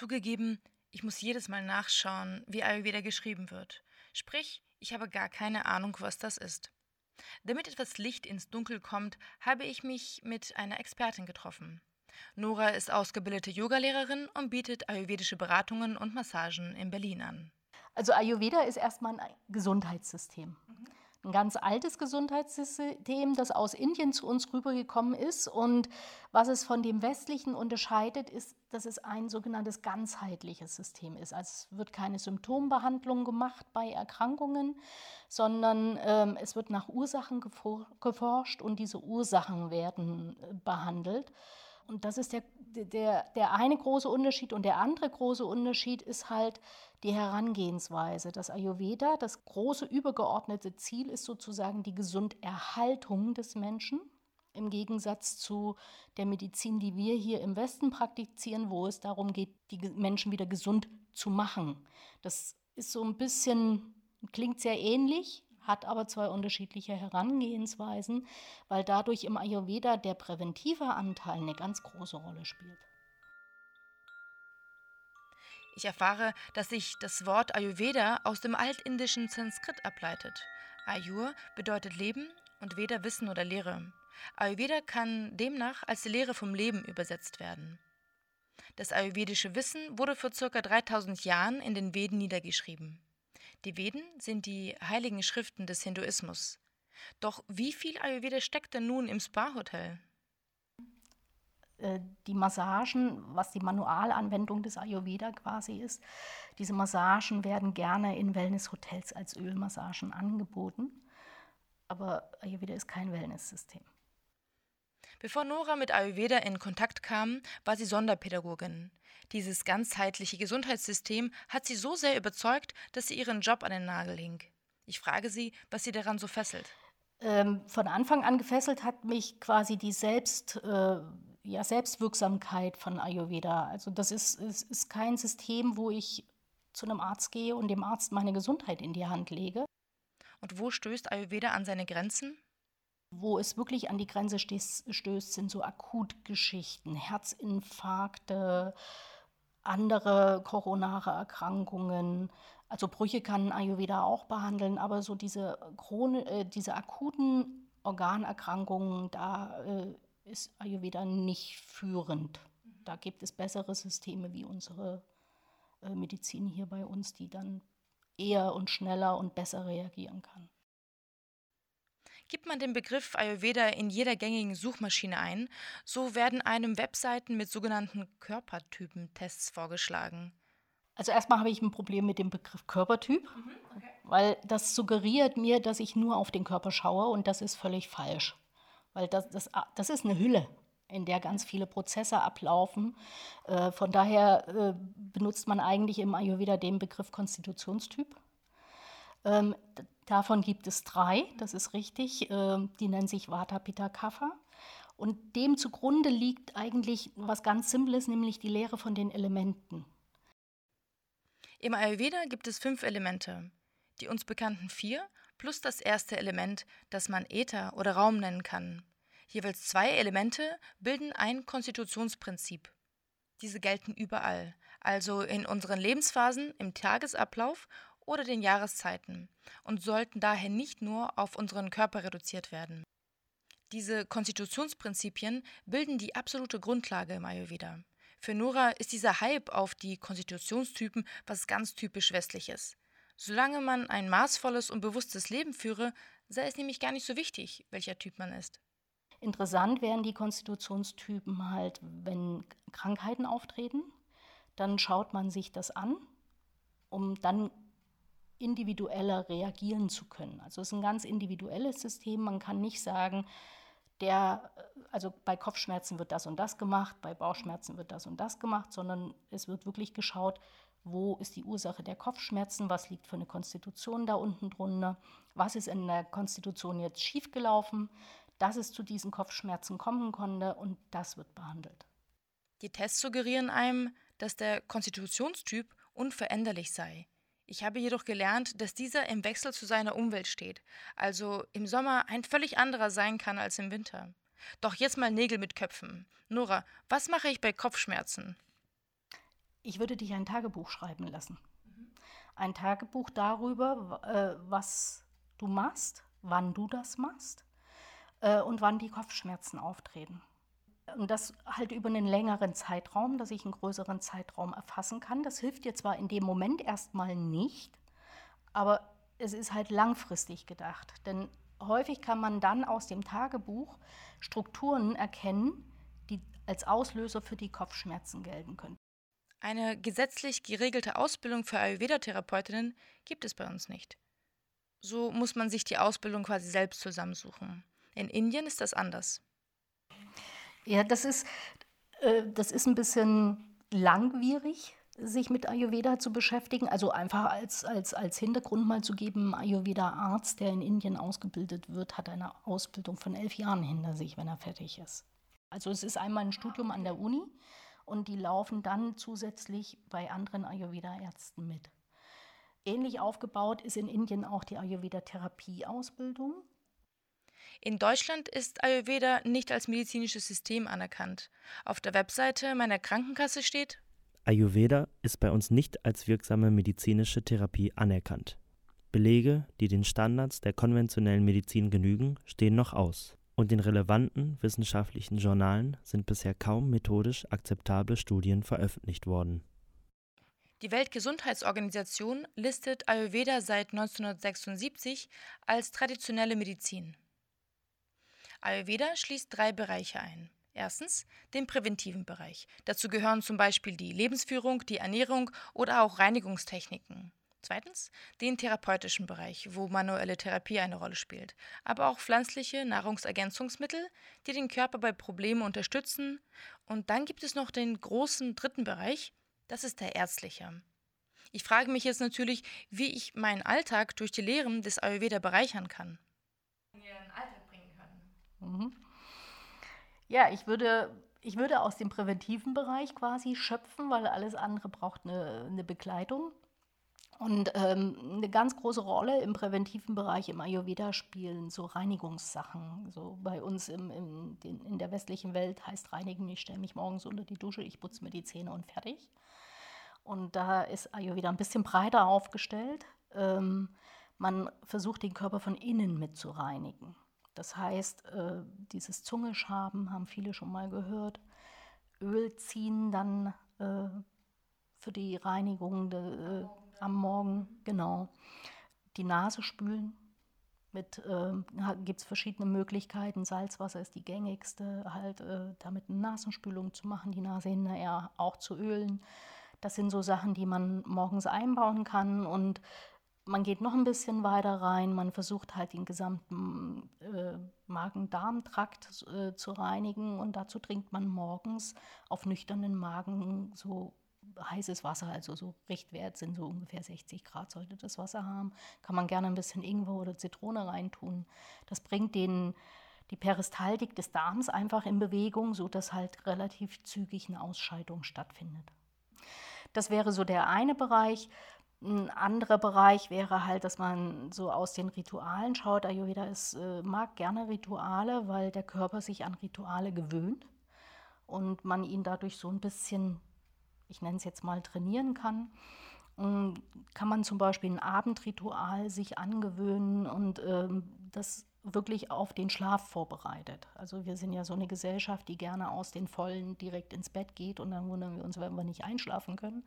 Zugegeben, ich muss jedes Mal nachschauen, wie Ayurveda geschrieben wird. Sprich, ich habe gar keine Ahnung, was das ist. Damit etwas Licht ins Dunkel kommt, habe ich mich mit einer Expertin getroffen. Nora ist ausgebildete Yogalehrerin und bietet ayurvedische Beratungen und Massagen in Berlin an. Also Ayurveda ist erstmal ein Gesundheitssystem. Ein ganz altes Gesundheitssystem, das aus Indien zu uns rübergekommen ist. Und was es von dem westlichen unterscheidet, ist, dass es ein sogenanntes ganzheitliches System ist. Also es wird keine Symptombehandlung gemacht bei Erkrankungen, sondern ähm, es wird nach Ursachen geforscht und diese Ursachen werden behandelt. Und das ist der, der, der eine große Unterschied. Und der andere große Unterschied ist halt die Herangehensweise. Das Ayurveda, das große übergeordnete Ziel ist sozusagen die Gesunderhaltung des Menschen. Im Gegensatz zu der Medizin, die wir hier im Westen praktizieren, wo es darum geht, die Menschen wieder gesund zu machen. Das ist so ein bisschen, klingt sehr ähnlich, hat aber zwei unterschiedliche Herangehensweisen, weil dadurch im Ayurveda der präventive Anteil eine ganz große Rolle spielt. Ich erfahre, dass sich das Wort Ayurveda aus dem altindischen Sanskrit ableitet. Ayur bedeutet Leben und Veda Wissen oder Lehre. Ayurveda kann demnach als die Lehre vom Leben übersetzt werden. Das ayurvedische Wissen wurde vor ca. 3000 Jahren in den Veden niedergeschrieben. Die Veden sind die heiligen Schriften des Hinduismus. Doch wie viel Ayurveda steckt denn nun im Spa-Hotel? Äh, die Massagen, was die Manualanwendung des Ayurveda quasi ist, diese Massagen werden gerne in Wellnesshotels als Ölmassagen angeboten. Aber Ayurveda ist kein Wellnesssystem. Bevor Nora mit Ayurveda in Kontakt kam, war sie Sonderpädagogin. Dieses ganzheitliche Gesundheitssystem hat sie so sehr überzeugt, dass sie ihren Job an den Nagel hing. Ich frage sie, was sie daran so fesselt. Ähm, von Anfang an gefesselt hat mich quasi die Selbst, äh, ja, Selbstwirksamkeit von Ayurveda. Also das ist, ist, ist kein System, wo ich zu einem Arzt gehe und dem Arzt meine Gesundheit in die Hand lege. Und wo stößt Ayurveda an seine Grenzen? Wo es wirklich an die Grenze stößt, sind so Akutgeschichten, Herzinfarkte, andere koronare Erkrankungen. Also Brüche kann Ayurveda auch behandeln, aber so diese, Chron äh, diese akuten Organerkrankungen, da äh, ist Ayurveda nicht führend. Da gibt es bessere Systeme wie unsere äh, Medizin hier bei uns, die dann eher und schneller und besser reagieren kann. Gibt man den Begriff Ayurveda in jeder gängigen Suchmaschine ein, so werden einem Webseiten mit sogenannten Körpertypentests vorgeschlagen. Also erstmal habe ich ein Problem mit dem Begriff Körpertyp, mhm, okay. weil das suggeriert mir, dass ich nur auf den Körper schaue und das ist völlig falsch. Weil das, das, das ist eine Hülle, in der ganz viele Prozesse ablaufen. Äh, von daher äh, benutzt man eigentlich im Ayurveda den Begriff Konstitutionstyp. Ähm, Davon gibt es drei, das ist richtig. Ähm, die nennen sich Vata, Pitta, Kapha. Und dem zugrunde liegt eigentlich was ganz Simples, nämlich die Lehre von den Elementen. Im Ayurveda gibt es fünf Elemente. Die uns bekannten vier plus das erste Element, das man Äther oder Raum nennen kann. Jeweils zwei Elemente bilden ein Konstitutionsprinzip. Diese gelten überall, also in unseren Lebensphasen, im Tagesablauf oder den Jahreszeiten und sollten daher nicht nur auf unseren Körper reduziert werden. Diese Konstitutionsprinzipien bilden die absolute Grundlage im Ayurveda. Für Nora ist dieser Hype auf die Konstitutionstypen was ganz typisch Westliches. Solange man ein maßvolles und bewusstes Leben führe, sei es nämlich gar nicht so wichtig, welcher Typ man ist. Interessant wären die Konstitutionstypen halt, wenn Krankheiten auftreten, dann schaut man sich das an, um dann individueller reagieren zu können. Also es ist ein ganz individuelles System. Man kann nicht sagen, der, also bei Kopfschmerzen wird das und das gemacht, bei Bauchschmerzen wird das und das gemacht, sondern es wird wirklich geschaut, wo ist die Ursache der Kopfschmerzen, was liegt für eine Konstitution da unten drunter, was ist in der Konstitution jetzt schiefgelaufen, dass es zu diesen Kopfschmerzen kommen konnte und das wird behandelt. Die Tests suggerieren einem, dass der Konstitutionstyp unveränderlich sei. Ich habe jedoch gelernt, dass dieser im Wechsel zu seiner Umwelt steht, also im Sommer ein völlig anderer sein kann als im Winter. Doch jetzt mal Nägel mit Köpfen. Nora, was mache ich bei Kopfschmerzen? Ich würde dich ein Tagebuch schreiben lassen. Ein Tagebuch darüber, äh, was du machst, wann du das machst äh, und wann die Kopfschmerzen auftreten. Und das halt über einen längeren Zeitraum, dass ich einen größeren Zeitraum erfassen kann. Das hilft dir zwar in dem Moment erstmal nicht, aber es ist halt langfristig gedacht. Denn häufig kann man dann aus dem Tagebuch Strukturen erkennen, die als Auslöser für die Kopfschmerzen gelten können. Eine gesetzlich geregelte Ausbildung für Ayurveda-Therapeutinnen gibt es bei uns nicht. So muss man sich die Ausbildung quasi selbst zusammensuchen. In Indien ist das anders. Ja, das ist, äh, das ist ein bisschen langwierig, sich mit Ayurveda zu beschäftigen. Also einfach als, als, als Hintergrund mal zu geben, Ayurveda-Arzt, der in Indien ausgebildet wird, hat eine Ausbildung von elf Jahren hinter sich, wenn er fertig ist. Also es ist einmal ein Studium an der Uni und die laufen dann zusätzlich bei anderen Ayurveda-Ärzten mit. Ähnlich aufgebaut ist in Indien auch die Ayurveda-Therapie-Ausbildung. In Deutschland ist Ayurveda nicht als medizinisches System anerkannt. Auf der Webseite meiner Krankenkasse steht, Ayurveda ist bei uns nicht als wirksame medizinische Therapie anerkannt. Belege, die den Standards der konventionellen Medizin genügen, stehen noch aus, und in relevanten wissenschaftlichen Journalen sind bisher kaum methodisch akzeptable Studien veröffentlicht worden. Die Weltgesundheitsorganisation listet Ayurveda seit 1976 als traditionelle Medizin. Ayurveda schließt drei Bereiche ein. Erstens den präventiven Bereich. Dazu gehören zum Beispiel die Lebensführung, die Ernährung oder auch Reinigungstechniken. Zweitens den therapeutischen Bereich, wo manuelle Therapie eine Rolle spielt, aber auch pflanzliche Nahrungsergänzungsmittel, die den Körper bei Problemen unterstützen. Und dann gibt es noch den großen dritten Bereich, das ist der ärztliche. Ich frage mich jetzt natürlich, wie ich meinen Alltag durch die Lehren des Ayurveda bereichern kann. Ihren Alltag bringen können. Mhm. Ja, ich würde, ich würde aus dem präventiven Bereich quasi schöpfen, weil alles andere braucht eine, eine Begleitung. Und ähm, eine ganz große Rolle im präventiven Bereich im Ayurveda spielen so Reinigungssachen. So bei uns im, im, in der westlichen Welt heißt Reinigen, ich stelle mich morgens unter die Dusche, ich putze mir die Zähne und fertig. Und da ist Ayurveda ein bisschen breiter aufgestellt. Ähm, man versucht den Körper von innen mit zu reinigen. Das heißt, äh, dieses Zungeschaben haben viele schon mal gehört. Öl ziehen dann äh, für die Reinigung de, äh, am Morgen, genau. Die Nase spülen. Mit äh, gibt es verschiedene Möglichkeiten. Salzwasser ist die gängigste, halt äh, damit eine Nasenspülung zu machen, die Nase hinterher auch zu ölen. Das sind so Sachen, die man morgens einbauen kann und man geht noch ein bisschen weiter rein, man versucht halt den gesamten äh, Magen-Darm-Trakt äh, zu reinigen und dazu trinkt man morgens auf nüchternen Magen so heißes Wasser, also so Richtwert sind so ungefähr 60 Grad sollte das Wasser haben. Kann man gerne ein bisschen Ingwer oder Zitrone reintun. Das bringt den, die Peristaltik des Darms einfach in Bewegung, sodass halt relativ zügig eine Ausscheidung stattfindet. Das wäre so der eine Bereich. Ein anderer Bereich wäre halt, dass man so aus den Ritualen schaut. Ayurveda ist, äh, mag gerne Rituale, weil der Körper sich an Rituale gewöhnt und man ihn dadurch so ein bisschen, ich nenne es jetzt mal, trainieren kann. Und kann man zum Beispiel ein Abendritual sich angewöhnen und ähm, das wirklich auf den Schlaf vorbereitet. Also wir sind ja so eine Gesellschaft, die gerne aus den Vollen direkt ins Bett geht und dann wundern wir uns, wenn wir nicht einschlafen können.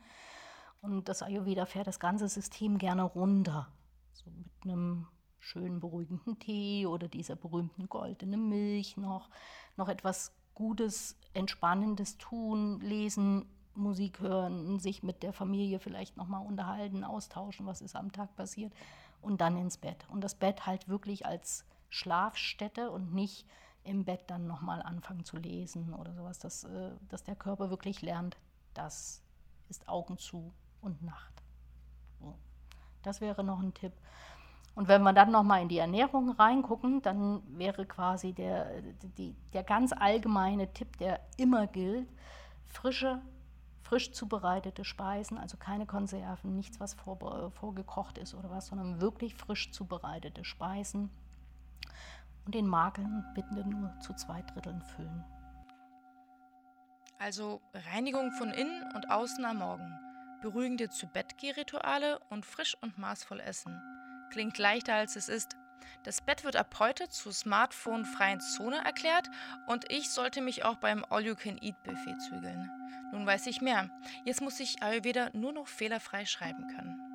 Und das Ayurveda fährt das ganze System gerne runter. So mit einem schönen beruhigenden Tee oder dieser berühmten goldenen Milch noch, noch etwas Gutes, Entspannendes tun, lesen, Musik hören, sich mit der Familie vielleicht nochmal unterhalten, austauschen, was ist am Tag passiert und dann ins Bett. Und das Bett halt wirklich als Schlafstätte und nicht im Bett dann nochmal anfangen zu lesen oder sowas, dass, äh, dass der Körper wirklich lernt, das ist Augen zu und Nacht. Das wäre noch ein Tipp. Und wenn wir dann nochmal in die Ernährung reingucken, dann wäre quasi der, die, der ganz allgemeine Tipp, der immer gilt, frische, frisch zubereitete Speisen, also keine Konserven, nichts, was vor, vorgekocht ist oder was, sondern wirklich frisch zubereitete Speisen und den Magen bitte nur zu zwei Dritteln füllen. Also Reinigung von innen und außen am Morgen, beruhigende Zu-Bett-Geh-Rituale und frisch und maßvoll essen. Klingt leichter als es ist. Das Bett wird ab heute zur smartphone-freien Zone erklärt und ich sollte mich auch beim All-You-Can-Eat-Buffet zügeln. Nun weiß ich mehr. Jetzt muss ich Ayurveda nur noch fehlerfrei schreiben können.